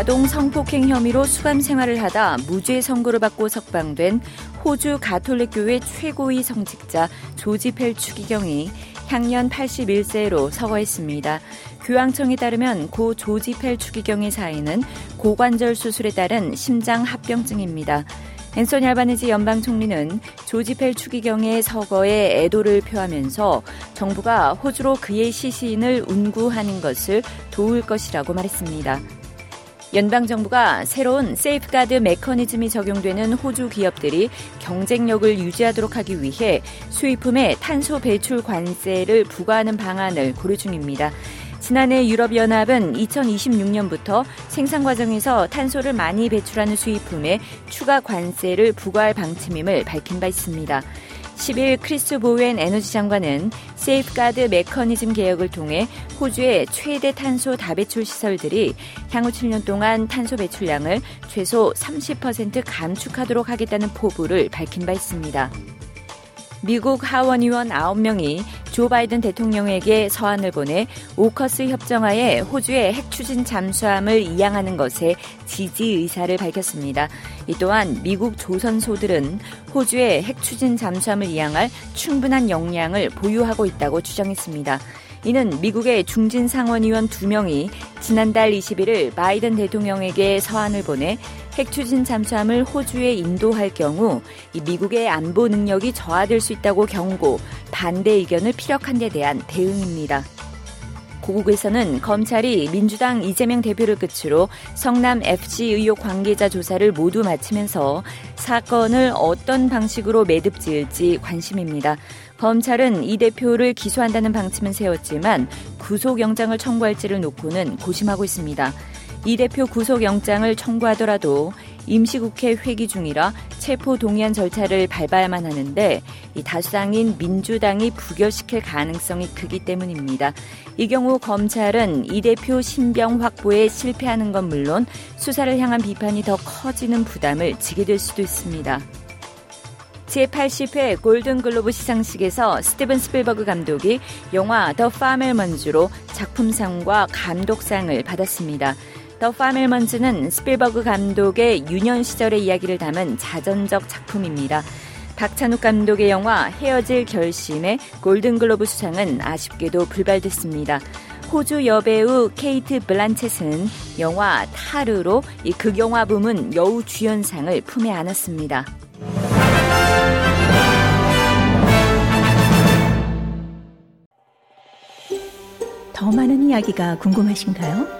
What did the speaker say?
아동 성폭행 혐의로 수감 생활을 하다 무죄 선고를 받고 석방된 호주 가톨릭 교회 최고위 성직자 조지 펠 추기경이 향년 81세로 서거했습니다. 교황청에 따르면 고 조지 펠 추기경의 사인은 고관절 수술에 따른 심장 합병증입니다. 앤소니 알바니지 연방 총리는 조지 펠 추기경의 서거에 애도를 표하면서 정부가 호주로 그의 시신을 운구하는 것을 도울 것이라고 말했습니다. 연방 정부가 새로운 세이프가드 메커니즘이 적용되는 호주 기업들이 경쟁력을 유지하도록 하기 위해 수입품에 탄소 배출 관세를 부과하는 방안을 고려 중입니다. 지난해 유럽연합은 2026년부터 생산 과정에서 탄소를 많이 배출하는 수입품에 추가 관세를 부과할 방침임을 밝힌 바 있습니다. 10일 크리스 보웬 에너지 장관은 세이프가드 메커니즘 개혁을 통해 호주의 최대 탄소 다배출 시설들이 향후 7년 동안 탄소 배출량을 최소 30% 감축하도록 하겠다는 포부를 밝힌 바 있습니다. 미국 하원 의원 9명이 조 바이든 대통령에게 서한을 보내 오커스 협정하에 호주의 핵 추진 잠수함을 이양하는 것에 지지 의사를 밝혔습니다. 이 또한 미국 조선소들은 호주의 핵 추진 잠수함을 이양할 충분한 역량을 보유하고 있다고 주장했습니다. 이는 미국의 중진 상원의원 2명이 지난달 21일 바이든 대통령에게 서한을 보내 핵 추진 잠수함을 호주에 인도할 경우 미국의 안보 능력이 저하될 수 있다고 경고, 반대 의견을 피력한 데 대한 대응입니다. 고국에서는 검찰이 민주당 이재명 대표를 끝으로 성남 FC 의혹 관계자 조사를 모두 마치면서 사건을 어떤 방식으로 매듭 지을지 관심입니다. 검찰은 이 대표를 기소한다는 방침은 세웠지만 구속영장을 청구할지를 놓고는 고심하고 있습니다. 이 대표 구속영장을 청구하더라도 임시국회 회기 중이라 체포 동의안 절차를 밟아야만 하는데 이 다수당인 민주당이 부결시킬 가능성이 크기 때문입니다. 이 경우 검찰은 이 대표 신병 확보에 실패하는 건 물론 수사를 향한 비판이 더 커지는 부담을 지게 될 수도 있습니다. 제80회 골든글로브 시상식에서 스티븐 스필버그 감독이 영화 The Fabelmans로 작품상과 감독상을 받았습니다. The Fabelmans는 스필버그 감독의 유년 시절의 이야기를 담은 자전적 작품입니다. 박찬욱 감독의 영화 헤어질 결심의 골든글로브 수상은 아쉽게도 불발됐습니다. 호주 여배우 케이트 블란쳇은 영화 타르로 이 극영화 부문 여우 주연상을 품에 안았습니다. 더 많은 이야기가 궁금하신가요?